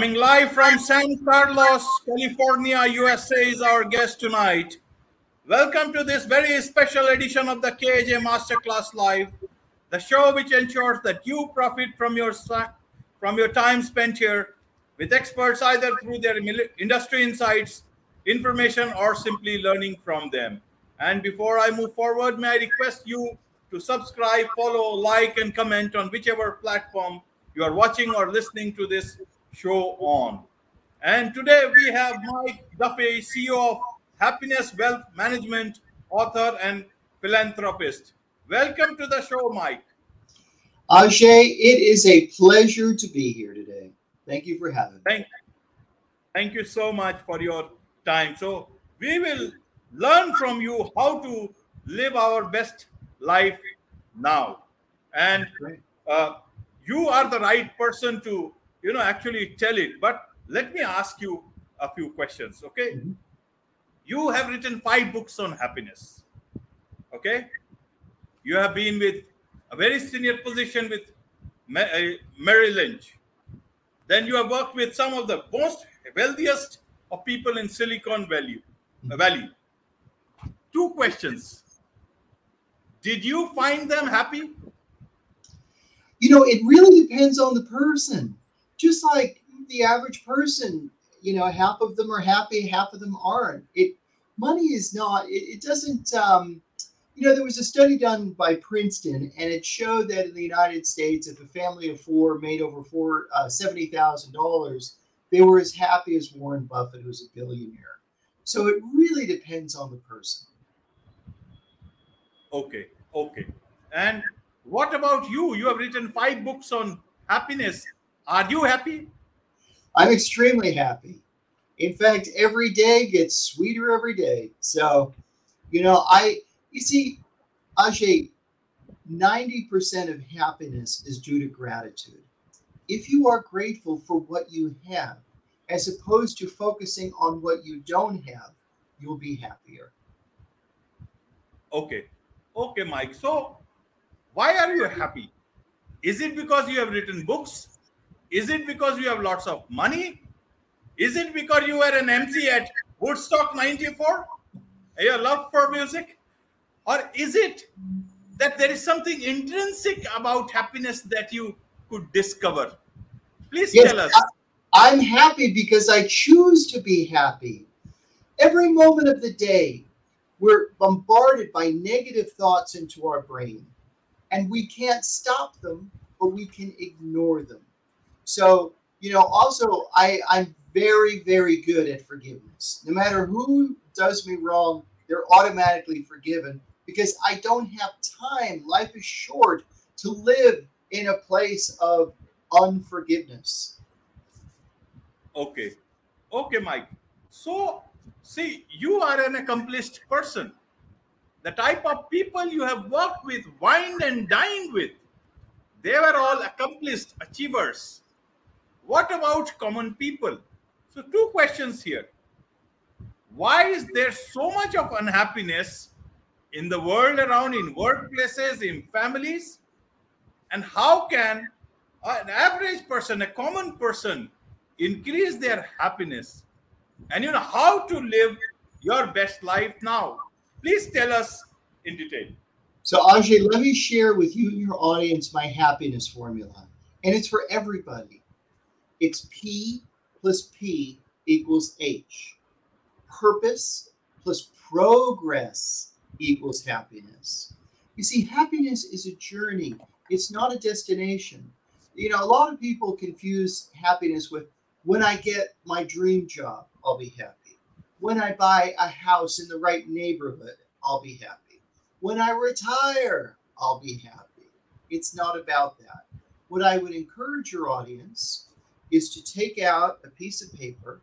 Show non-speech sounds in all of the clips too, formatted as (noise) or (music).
Coming live from San Carlos, California, USA is our guest tonight. Welcome to this very special edition of the KJ Masterclass Live, the show which ensures that you profit from your from your time spent here with experts either through their industry insights, information, or simply learning from them. And before I move forward, may I request you to subscribe, follow, like, and comment on whichever platform you are watching or listening to this show on. And today we have Mike Duffy, CEO of Happiness Wealth Management, author and philanthropist. Welcome to the show, Mike. Ajay, it is a pleasure to be here today. Thank you for having me. Thank, thank you so much for your time. So we will learn from you how to live our best life now. And uh, you are the right person to you know actually tell it. But let me ask you a few questions okay? Mm-hmm. you have written five books on happiness okay? You have been with a very senior position with uh, Merrill Lynch. Then you have worked with some of the most wealthiest of people in silicon valley mm-hmm. valley. Two questions. Did you find them happy? You know it really depends on the person just like the average person, you know, half of them are happy, half of them aren't. It money is not. It, it doesn't. Um, you know, there was a study done by Princeton, and it showed that in the United States, if a family of four made over four uh, seventy thousand dollars, they were as happy as Warren Buffett, who's a billionaire. So it really depends on the person. Okay, okay. And what about you? You have written five books on happiness. Are you happy? I'm extremely happy. In fact, every day gets sweeter every day. So, you know, I, you see, Ajay, 90% of happiness is due to gratitude. If you are grateful for what you have, as opposed to focusing on what you don't have, you'll be happier. Okay. Okay, Mike. So, why are you happy? Is it because you have written books? Is it because you have lots of money? Is it because you were an MC at Woodstock 94? Your love for music? Or is it that there is something intrinsic about happiness that you could discover? Please yes, tell us. I'm happy because I choose to be happy. Every moment of the day, we're bombarded by negative thoughts into our brain, and we can't stop them, but we can ignore them. So, you know, also I, I'm very, very good at forgiveness. No matter who does me wrong, they're automatically forgiven because I don't have time. Life is short to live in a place of unforgiveness. Okay. Okay, Mike. So, see, you are an accomplished person. The type of people you have worked with, wined and dined with, they were all accomplished achievers. What about common people? So, two questions here. Why is there so much of unhappiness in the world around, in workplaces, in families? And how can an average person, a common person, increase their happiness? And you know how to live your best life now? Please tell us in detail. So, Ajay, let me share with you and your audience my happiness formula. And it's for everybody it's P plus P equals H. Purpose plus progress equals happiness. You see, happiness is a journey, it's not a destination. You know, a lot of people confuse happiness with when I get my dream job, I'll be happy. When I buy a house in the right neighborhood, I'll be happy. When I retire, I'll be happy. It's not about that. What I would encourage your audience is to take out a piece of paper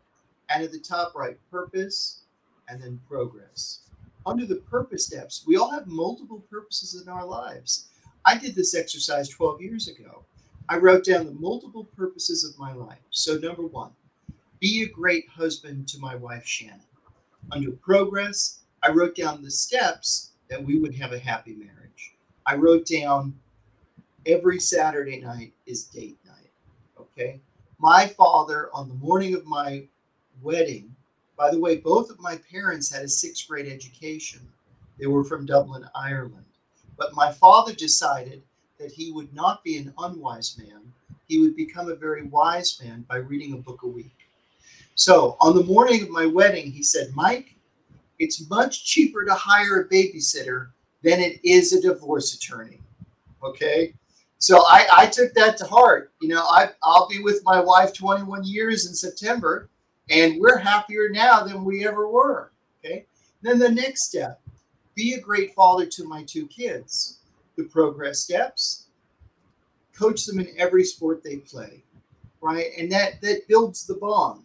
and at the top write purpose and then progress. Under the purpose steps, we all have multiple purposes in our lives. I did this exercise 12 years ago. I wrote down the multiple purposes of my life. So, number one, be a great husband to my wife, Shannon. Under progress, I wrote down the steps that we would have a happy marriage. I wrote down every Saturday night is date night. Okay. My father, on the morning of my wedding, by the way, both of my parents had a sixth grade education. They were from Dublin, Ireland. But my father decided that he would not be an unwise man. He would become a very wise man by reading a book a week. So on the morning of my wedding, he said, Mike, it's much cheaper to hire a babysitter than it is a divorce attorney. Okay. So I, I took that to heart. You know, I, I'll be with my wife 21 years in September, and we're happier now than we ever were. Okay. Then the next step be a great father to my two kids. The progress steps, coach them in every sport they play, right? And that that builds the bond.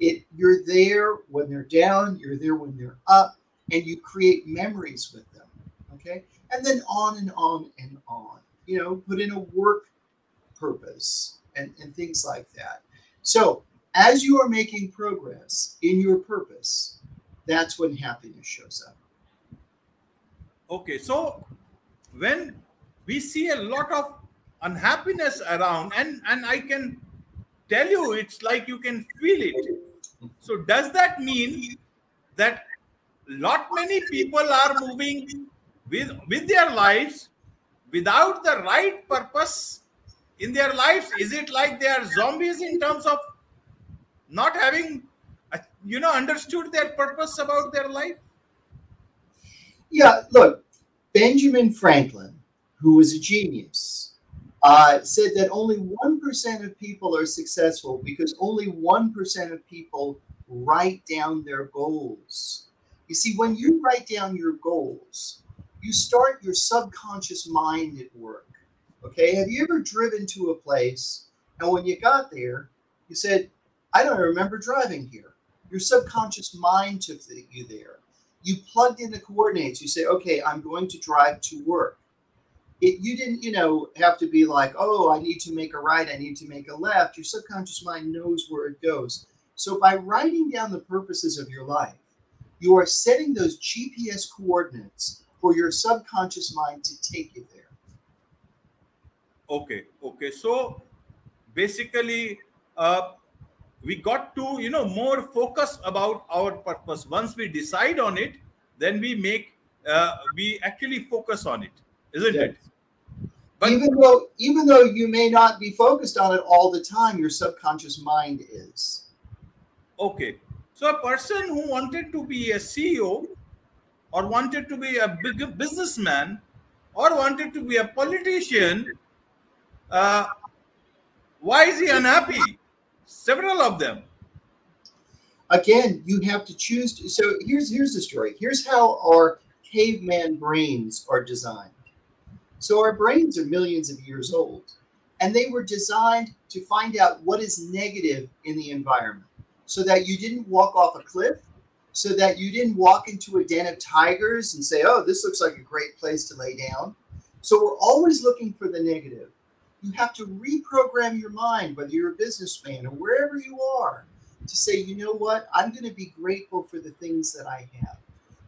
It you're there when they're down, you're there when they're up, and you create memories with them. Okay, and then on and on and on. You know, put in a work purpose and, and things like that. So as you are making progress in your purpose, that's when happiness shows up. Okay, so when we see a lot of unhappiness around, and and I can tell you, it's like you can feel it. So does that mean that lot many people are moving with with their lives without the right purpose in their lives? Is it like they are zombies in terms of not having, uh, you know, understood their purpose about their life? Yeah, look, Benjamin Franklin, who was a genius, uh, said that only 1% of people are successful because only 1% of people write down their goals. You see, when you write down your goals, you start your subconscious mind at work. Okay, have you ever driven to a place and when you got there, you said, I don't remember driving here? Your subconscious mind took you there you plugged in the coordinates. You say, okay, I'm going to drive to work. It, you didn't, you know, have to be like, oh, I need to make a right, I need to make a left. Your subconscious mind knows where it goes. So by writing down the purposes of your life, you are setting those GPS coordinates for your subconscious mind to take you there. Okay, okay. So basically, uh, we got to you know more focus about our purpose once we decide on it then we make uh, we actually focus on it isn't yes. it but even though even though you may not be focused on it all the time your subconscious mind is okay so a person who wanted to be a ceo or wanted to be a big businessman or wanted to be a politician uh, why is he unhappy? Several of them. Again you have to choose to, so here's here's the story. Here's how our caveman brains are designed. So our brains are millions of years old and they were designed to find out what is negative in the environment so that you didn't walk off a cliff so that you didn't walk into a den of tigers and say oh this looks like a great place to lay down so we're always looking for the negative you have to reprogram your mind, whether you're a businessman or wherever you are, to say, you know what? I'm going to be grateful for the things that I have.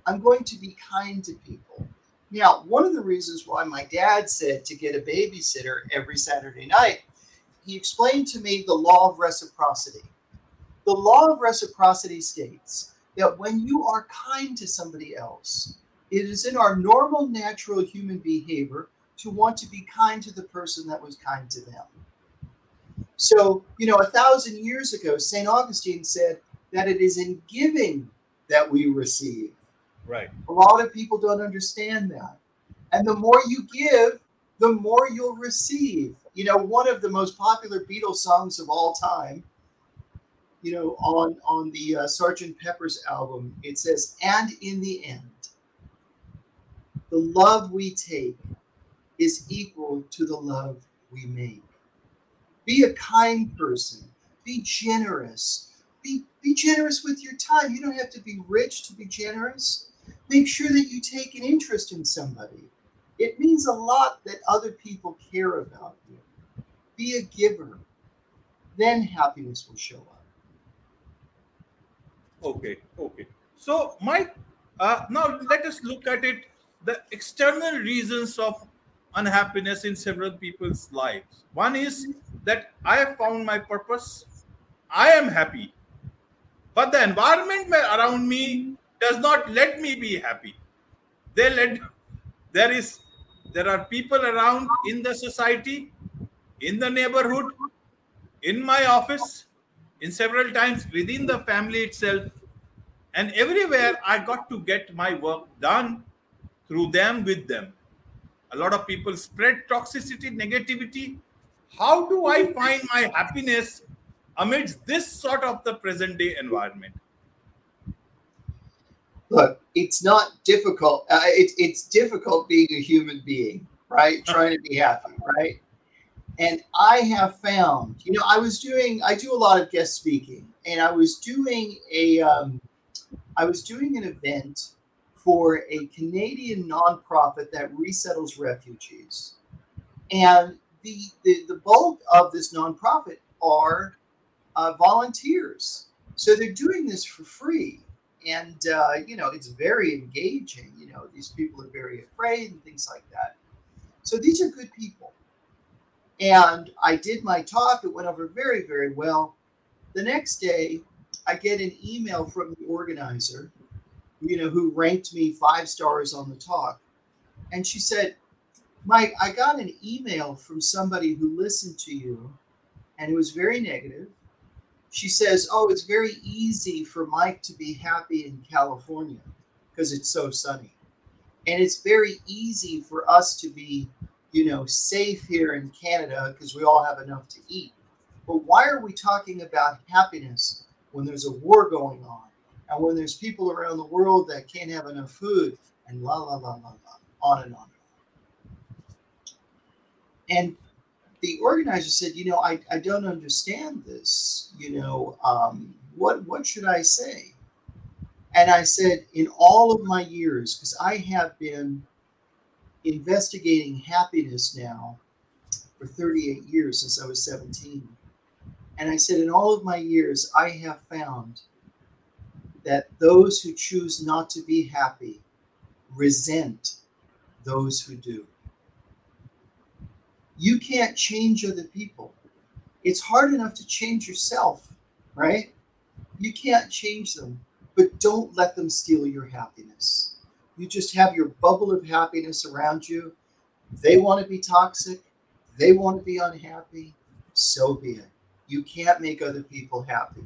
I'm going to be kind to people. Now, one of the reasons why my dad said to get a babysitter every Saturday night, he explained to me the law of reciprocity. The law of reciprocity states that when you are kind to somebody else, it is in our normal, natural human behavior to want to be kind to the person that was kind to them. So, you know, a thousand years ago, St. Augustine said that it is in giving that we receive. Right. A lot of people don't understand that. And the more you give, the more you'll receive. You know, one of the most popular Beatles songs of all time, you know, on on the uh, Sergeant Pepper's album, it says, "And in the end, the love we take is equal to the love we make. Be a kind person. Be generous. Be, be generous with your time. You don't have to be rich to be generous. Make sure that you take an interest in somebody. It means a lot that other people care about you. Be a giver. Then happiness will show up. Okay, okay. So, Mike, uh, now let us look at it the external reasons of unhappiness in several people's lives. One is that I have found my purpose. I am happy. But the environment around me does not let me be happy. They let there is there are people around in the society, in the neighborhood, in my office, in several times within the family itself, and everywhere I got to get my work done through them with them. A lot of people spread toxicity, negativity. How do I find my happiness amidst this sort of the present day environment? Look, it's not difficult. Uh, it's it's difficult being a human being, right? (laughs) Trying to be happy, right? And I have found, you know, I was doing, I do a lot of guest speaking, and I was doing a, um, I was doing an event for a Canadian nonprofit that resettles refugees, and the the, the bulk of this nonprofit are uh, volunteers, so they're doing this for free, and uh, you know, it's very engaging. You know, these people are very afraid and things like that. So these are good people and I did my talk. It went over very, very well. The next day, I get an email from the organizer, you know, who ranked me five stars on the talk. And she said, Mike, I got an email from somebody who listened to you, and it was very negative. She says, Oh, it's very easy for Mike to be happy in California because it's so sunny. And it's very easy for us to be you know, safe here in Canada because we all have enough to eat. But why are we talking about happiness when there's a war going on and when there's people around the world that can't have enough food and la la la la la on and on. And the organizer said, you know, I, I don't understand this. You know, um, what what should I say? And I said, in all of my years, because I have been investigating happiness now for 38 years since I was 17. And I said, in all of my years, I have found that those who choose not to be happy resent those who do. You can't change other people. It's hard enough to change yourself, right? You can't change them, but don't let them steal your happiness. You just have your bubble of happiness around you. They want to be toxic. They want to be unhappy. So be it. You can't make other people happy.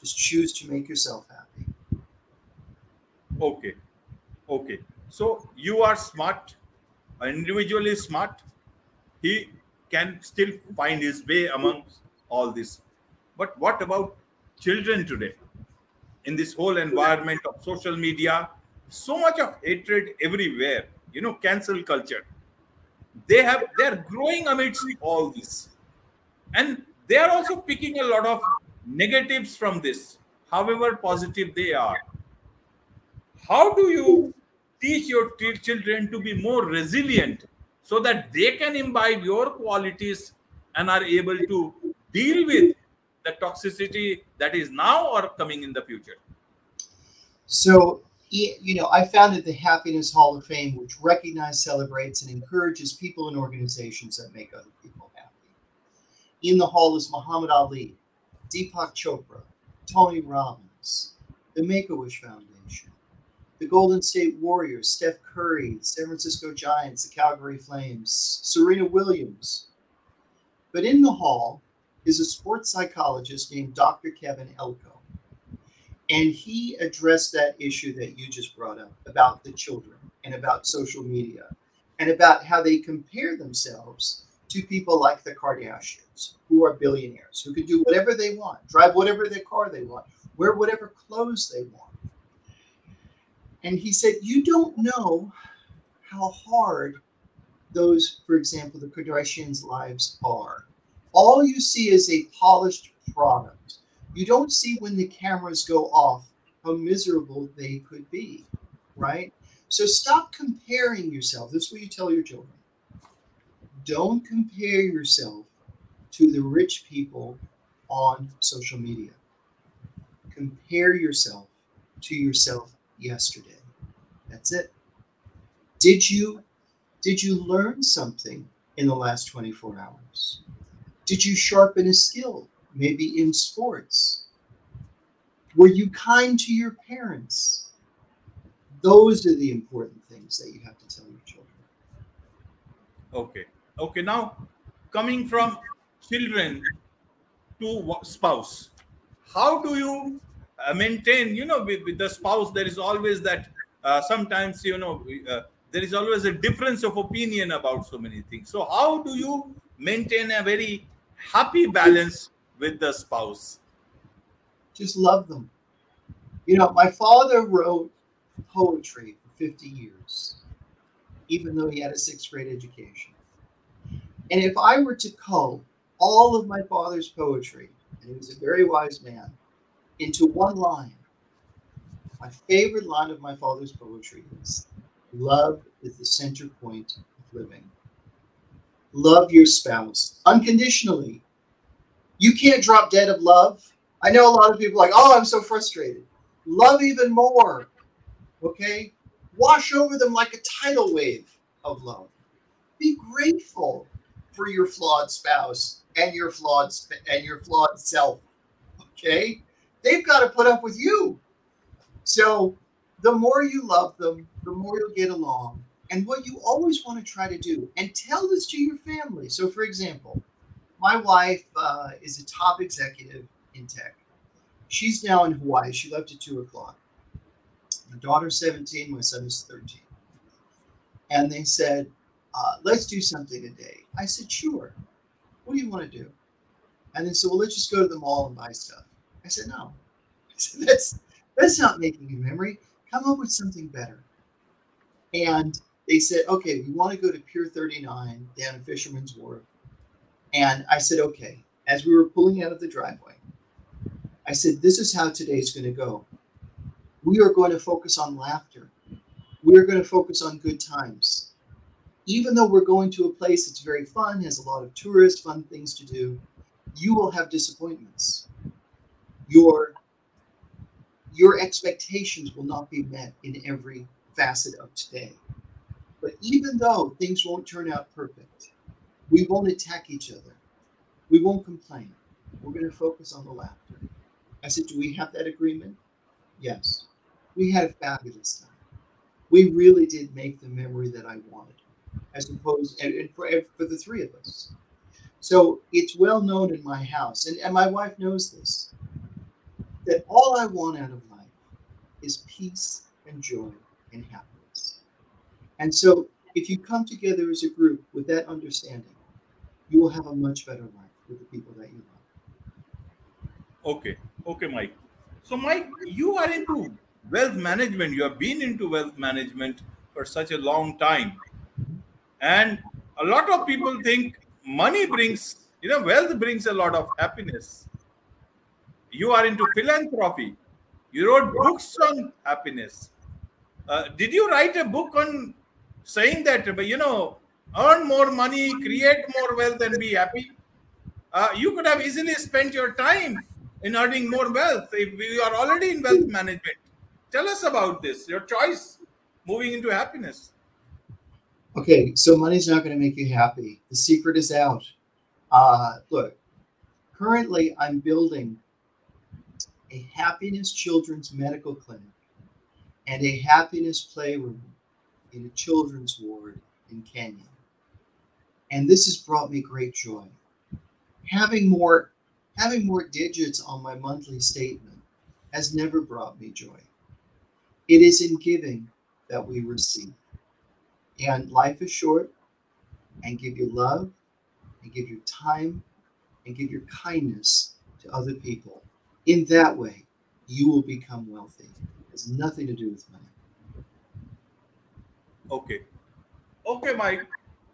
Just choose to make yourself happy. Okay. Okay. So you are smart. An individual is smart. He can still find his way among all this. But what about children today? In this whole environment of social media, so much of hatred everywhere you know cancel culture. They have they're growing amidst all this. And they are also picking a lot of negatives from this however positive they are. How do you teach your children to be more resilient so that they can imbibe your qualities and are able to deal with the toxicity that is now or coming in the future? So you know, I founded the Happiness Hall of Fame, which recognizes, celebrates, and encourages people and organizations that make other people happy. In the hall is Muhammad Ali, Deepak Chopra, Tony Robbins, the Make a Wish Foundation, the Golden State Warriors, Steph Curry, the San Francisco Giants, the Calgary Flames, Serena Williams. But in the hall is a sports psychologist named Dr. Kevin Elko. And he addressed that issue that you just brought up about the children and about social media and about how they compare themselves to people like the Kardashians, who are billionaires, who can do whatever they want, drive whatever their car they want, wear whatever clothes they want. And he said, You don't know how hard those, for example, the Kardashians' lives are. All you see is a polished product you don't see when the cameras go off how miserable they could be, right? So stop comparing yourself. This is what you tell your children. Don't compare yourself to the rich people on social media. Compare yourself to yourself yesterday. That's it. Did you Did you learn something in the last 24 hours? Did you sharpen a skill, maybe in sports? Were you kind to your parents? Those are the important things that you have to tell your children. Okay. Okay. Now, coming from children to spouse, how do you uh, maintain? You know, with, with, the spouse, there is always that. Uh, sometimes you know uh, there is always a difference of opinion about so many things. So, how do you maintain a very happy balance with the spouse? Just love them. You know, my father wrote poetry for 50 years, even though he had a sixth grade education. And if I were to cull all of my father's poetry, and he was a very wise man, into one line, my favorite line of my father's poetry is Love is the center point of living. Love your spouse unconditionally. You can't drop dead of love. I know a lot of people like, oh, I'm so frustrated. Love even more. Okay? Wash over them like a tidal wave of love. Be grateful for your flawed spouse and your flawed and your flawed self. Okay? They've got to put up with you. So the more you love them, the more you'll get along. And what you always want to try to do, and tell this to your family. So, for example, my wife uh, is a top executive in tech. She's now in Hawaii. She left at two o'clock. My daughter's 17, my son is 13. And they said, uh, let's do something today. I said, sure. What do you want to do? And they said, well, let's just go to the mall and buy stuff. I said, no. (laughs) I said, that's, that's not making a memory. Come up with something better. And they said, okay, we want to go to Pier 39 down in Fisherman's Wharf. And I said, okay. As we were pulling out of the driveway, I said, this is how today's going to go. We are going to focus on laughter. We're going to focus on good times. Even though we're going to a place that's very fun, has a lot of tourists, fun things to do, you will have disappointments. Your your expectations will not be met in every facet of today. But even though things won't turn out perfect, we won't attack each other. We won't complain. We're going to focus on the laughter. I said, Do we have that agreement? Yes. We had a fabulous time. We really did make the memory that I wanted, as opposed and, and for, and for the three of us. So it's well known in my house, and, and my wife knows this, that all I want out of life is peace and joy and happiness. And so if you come together as a group with that understanding, you will have a much better life with the people that you love. Okay. Okay, Mike. So, Mike, you are into wealth management. You have been into wealth management for such a long time. And a lot of people think money brings, you know, wealth brings a lot of happiness. You are into philanthropy. You wrote books on happiness. Uh, did you write a book on saying that, But you know, earn more money, create more wealth, and be happy? Uh, you could have easily spent your time in earning more wealth if you are already in wealth management. Tell us about this, your choice moving into happiness. Okay, so money's not going to make you happy. The secret is out. Uh, look, currently I'm building a happiness children's medical clinic and a happiness playroom in a children's ward in Kenya. And this has brought me great joy. Having more having more digits on my monthly statement has never brought me joy. It is in giving that we receive. And life is short, and give your love, and give your time, and give your kindness to other people. In that way, you will become wealthy. It has nothing to do with money. Okay. Okay, Mike.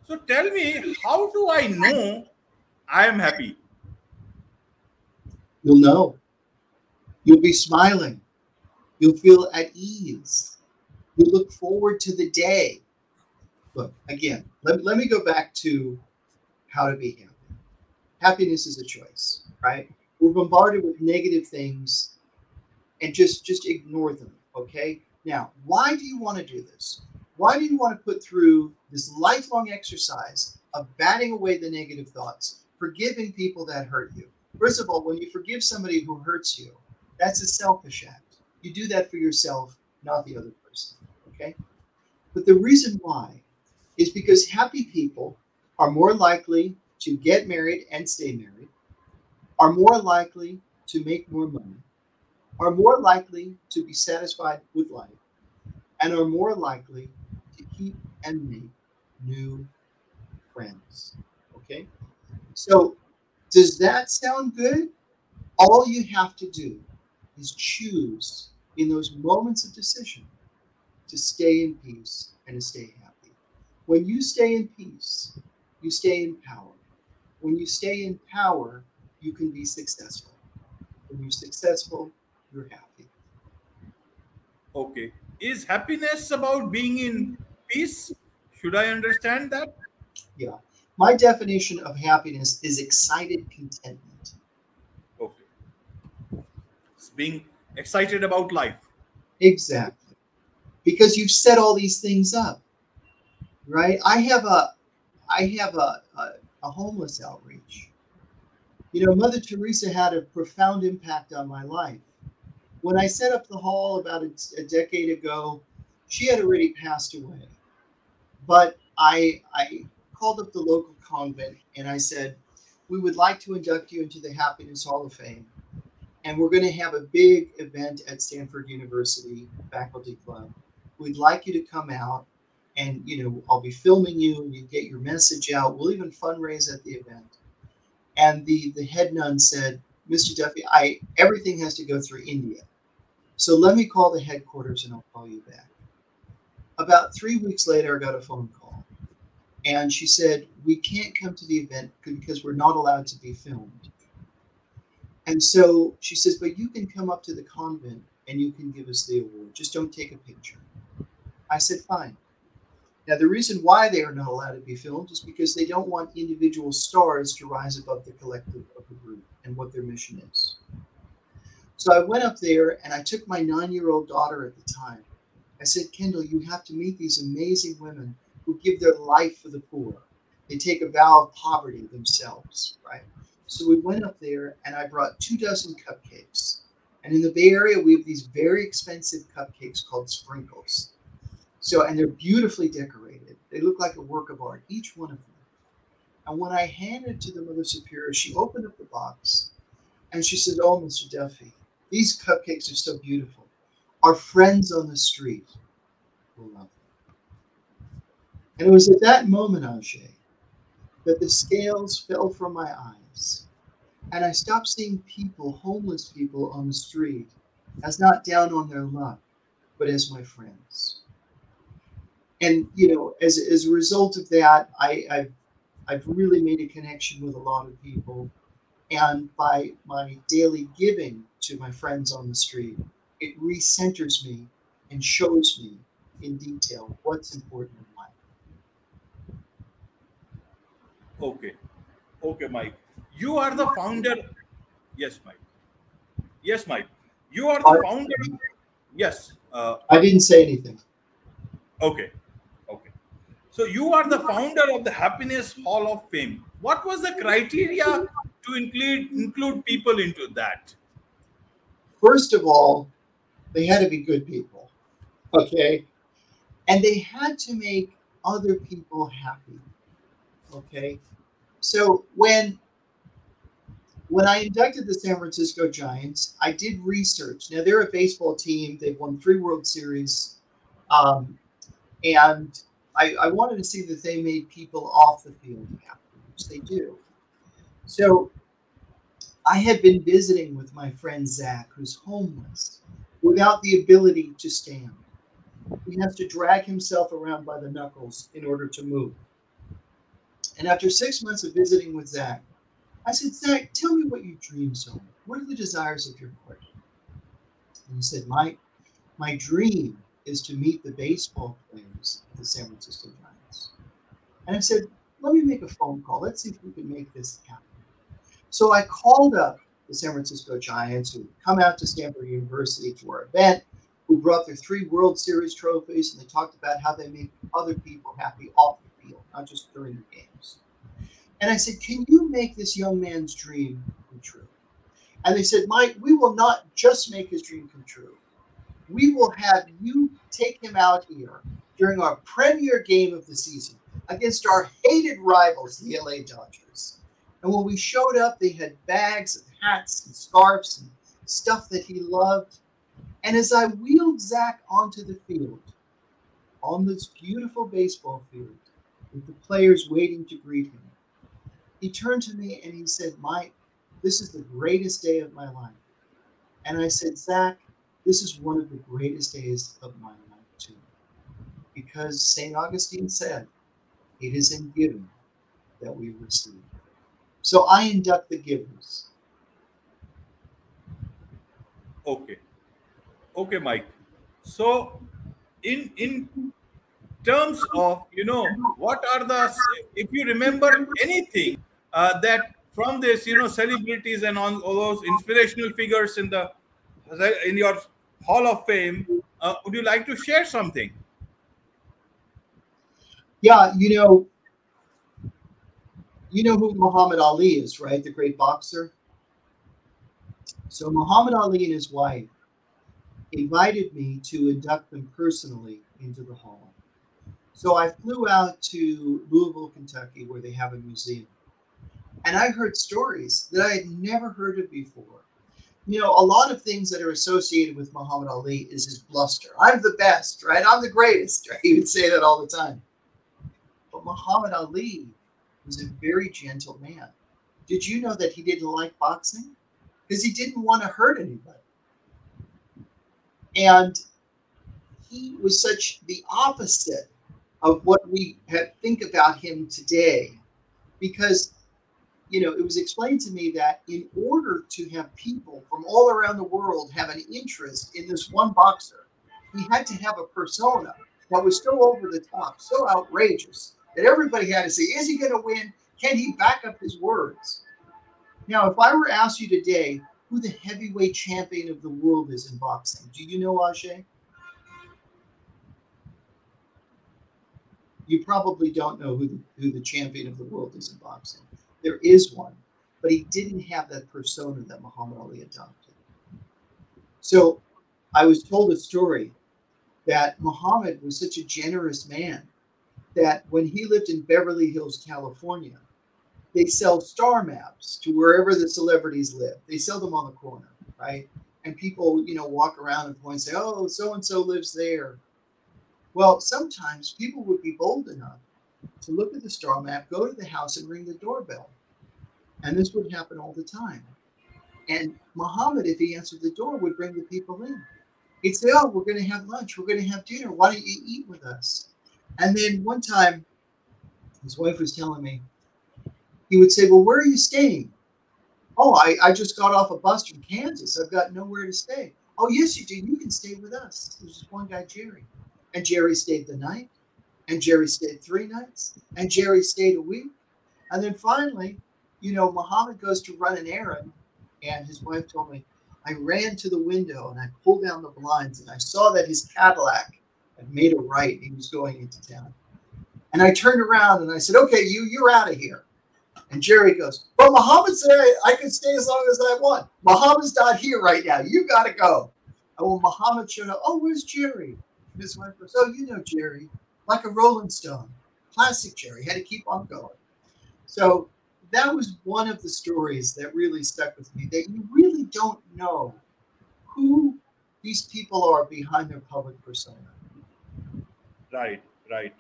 So tell me, how do I know I am happy? You'll know. You'll be smiling. You'll feel at ease. You'll look forward to the day. Look, again, let, let me go back to how to be happy. Happiness is a choice, right? We're bombarded with negative things and just just ignore them, okay? Now, why do you want to do this? Why do you want to put through this lifelong exercise of batting away the negative thoughts, forgiving people that hurt you? First of all, when you forgive somebody who hurts you, that's a selfish act. You do that for yourself, not the other person. Okay? But the reason why is because happy people are more likely to get married and stay married, are more likely to make more money, are more likely to be satisfied with life, and are more likely keep and make new friends. Okay? So, does that sound good? All you have to do is choose in those moments of decision to stay in peace and to stay happy. When you stay in peace, you stay in power. When you stay in power, you can be successful. When you're successful, you're happy. Okay. Is happiness about being in peace? Should I understand that? Yeah. My definition of happiness is excited contentment. Okay. It's being excited about life. Exactly. Because you've set all these things up. Right? I have a I have a, a, a homeless outreach. You know, Mother Teresa had a profound impact on my life. When I set up the hall about a, a decade ago, she had already passed away. But I I called up the local convent and I said, We would like to induct you into the Happiness Hall of Fame. And we're going to have a big event at Stanford University Faculty Club. We'd like you to come out and you know I'll be filming you and you get your message out. We'll even fundraise at the event. And the the head nun said, Mr. Duffy, I everything has to go through India. So let me call the headquarters and I'll call you back. About three weeks later, I got a phone call. And she said, We can't come to the event because we're not allowed to be filmed. And so she says, But you can come up to the convent and you can give us the award. Just don't take a picture. I said, Fine. Now, the reason why they are not allowed to be filmed is because they don't want individual stars to rise above the collective of the group and what their mission is. So I went up there and I took my nine year old daughter at the time. I said, Kendall, you have to meet these amazing women who give their life for the poor. They take a vow of poverty themselves, right? So we went up there and I brought two dozen cupcakes. And in the Bay Area, we have these very expensive cupcakes called sprinkles. So, and they're beautifully decorated. They look like a work of art, each one of them. And when I handed to the Mother Superior, she opened up the box and she said, Oh, Mr. Duffy, these cupcakes are so beautiful. Our friends on the street will love them. And it was at that moment, Ajay, that the scales fell from my eyes. And I stopped seeing people, homeless people on the street, as not down on their luck, but as my friends and you know, as as a result of that, I, I've I've really made a connection with a lot of people, and by my daily giving to my friends on the street, it recenters me and shows me in detail what's important in life. Okay. Okay, Mike. You are the founder. Yes, Mike. Yes, Mike. You are the founder. Yes. Uh, I didn't say anything. Okay. Okay. So you are the founder of the Happiness Hall of Fame. What was the criteria to include include people into that? First of all, they had to be good people. Okay. And they had to make other people happy. Okay. So when when I inducted the San Francisco Giants, I did research. Now they're a baseball team. They've won three World Series. Um, and I, I wanted to see that they made people off the field happy, which they do. So I had been visiting with my friend Zach, who's homeless, without the ability to stand. He has to drag himself around by the knuckles in order to move. And after six months of visiting with Zach, I said, Zach, tell me what you dream so. What are the desires of your heart? And he said, Mike, my dream is to meet the baseball players of the San Francisco Giants. And I said, let me make a phone call. Let's see if we can make this happen. So I called up the San Francisco Giants who come out to Stanford University for our event. who brought their three World Series trophies and they talked about how they make other people happy off the field, not just during the games. And I said, Can you make this young man's dream come true? And they said, Mike, we will not just make his dream come true. We will have you take him out here during our premier game of the season against our hated rivals, the LA Dodgers. And when we showed up, they had bags and hats and scarves and stuff that he loved. And as I wheeled Zach onto the field, on this beautiful baseball field, with the players waiting to greet him, he turned to me and he said, Mike, this is the greatest day of my life. And I said, Zach, this is one of the greatest days of my life, too. Because St. Augustine said, it is in giving that we receive. So I induct the givers. Okay. Okay, Mike. So, in in terms of you know what are the if you remember anything uh, that from this you know celebrities and all, all those inspirational figures in the in your Hall of Fame, uh, would you like to share something? Yeah, you know, you know who Muhammad Ali is, right? The great boxer. So Muhammad Ali and his wife invited me to induct them personally into the hall. So I flew out to Louisville, Kentucky, where they have a museum. And I heard stories that I had never heard of before. You know, a lot of things that are associated with Muhammad Ali is his bluster. I'm the best, right? I'm the greatest, right? He would say that all the time. But Muhammad Ali was a very gentle man. Did you know that he didn't like boxing? Because he didn't want to hurt anybody. And he was such the opposite of what we think about him today. Because, you know, it was explained to me that in order to have people from all around the world have an interest in this one boxer, he had to have a persona that was so over the top, so outrageous, that everybody had to say, is he going to win? Can he back up his words? Now, if I were asked you today who the heavyweight champion of the world is in boxing, do you know Ajay? You probably don't know who the, who the champion of the world is in boxing. There is one, but he didn't have that persona that Muhammad Ali adopted. So I was told a story that Muhammad was such a generous man that when he lived in Beverly Hills, California, they sell star maps to wherever the celebrities live. They sell them on the corner, right? And people, you know, walk around and point and say, "Oh, so and so lives there." Well, sometimes people would be bold enough to look at the star map, go to the house, and ring the doorbell, and this would happen all the time. And Muhammad, if he answered the door, would bring the people in. He'd say, "Oh, we're going to have lunch. We're going to have dinner. Why don't you eat with us?" And then one time, his wife was telling me, he would say, Well, where are you staying? Oh, I, I just got off a bus from Kansas. I've got nowhere to stay. Oh, yes, you do. You can stay with us. There's this one guy, Jerry. And Jerry stayed the night. And Jerry stayed three nights. And Jerry stayed a week. And then finally, you know, Muhammad goes to run an errand. And his wife told me, I ran to the window and I pulled down the blinds and I saw that his Cadillac had made a right. He was going into town. And I turned around and I said, Okay, you, you're out of here. And Jerry goes, Well, Muhammad said I could stay as long as I want. Muhammad's not here right now. You got to go. And when Muhammad showed up, Oh, where's Jerry? And his wife goes, Oh, you know Jerry, like a Rolling Stone. Classic Jerry. Had to keep on going. So that was one of the stories that really stuck with me that you really don't know who these people are behind their public persona. Right, right.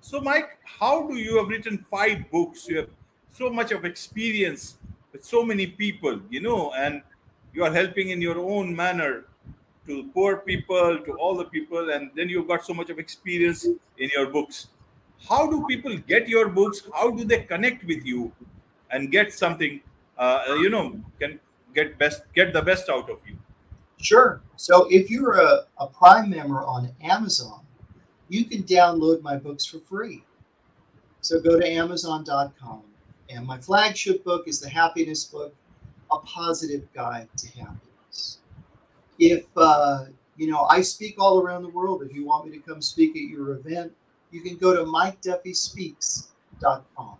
So, Mike, how do you have written five books? You have so much of experience with so many people, you know, and you are helping in your own manner to poor people, to all the people, and then you've got so much of experience in your books. How do people get your books? How do they connect with you and get something, uh, you know, can get best, get the best out of you? Sure. So if you're a, a Prime member on Amazon, you can download my books for free. So go to Amazon.com and my flagship book is the Happiness Book, A Positive Guide to Happiness. If uh, You know, I speak all around the world. If you want me to come speak at your event, you can go to MikeDuffySpeaks.com.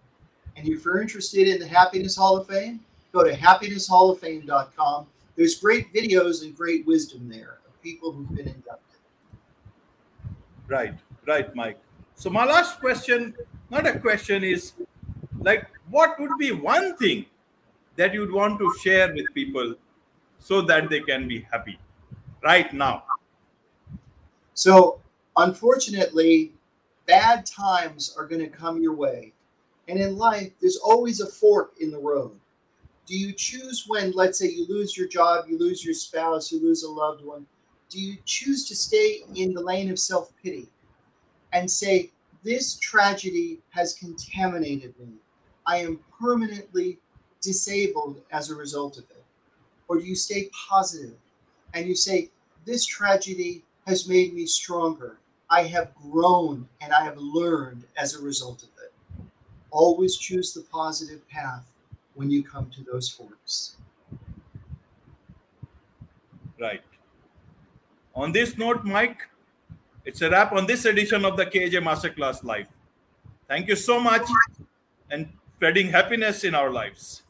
And if you're interested in the Happiness Hall of Fame, go to happinesshalloffame.com. There's great videos and great wisdom there of people who've been inducted. Right, right, Mike. So my last question, not a question, is like what would be one thing that you'd want to share with people so that they can be happy right now? So, unfortunately, bad times are going to come your way. And in life, there's always a fork in the road. Do you choose when, let's say, you lose your job, you lose your spouse, you lose a loved one? Do you choose to stay in the lane of self pity and say, This tragedy has contaminated me? I am permanently disabled as a result of it? Or do you stay positive and you say, This tragedy has made me stronger? I have grown and I have learned as a result of it. Always choose the positive path when you come to those forks. Right. On this note, Mike, it's a wrap on this edition of the KJ Masterclass Live. Thank you so much and spreading happiness in our lives.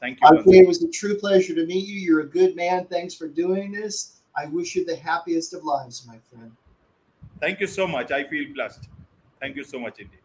Thank you. Okay, it was a true pleasure to meet you. You're a good man. Thanks for doing this. I wish you the happiest of lives, my friend. Thank you so much. I feel blessed. Thank you so much indeed.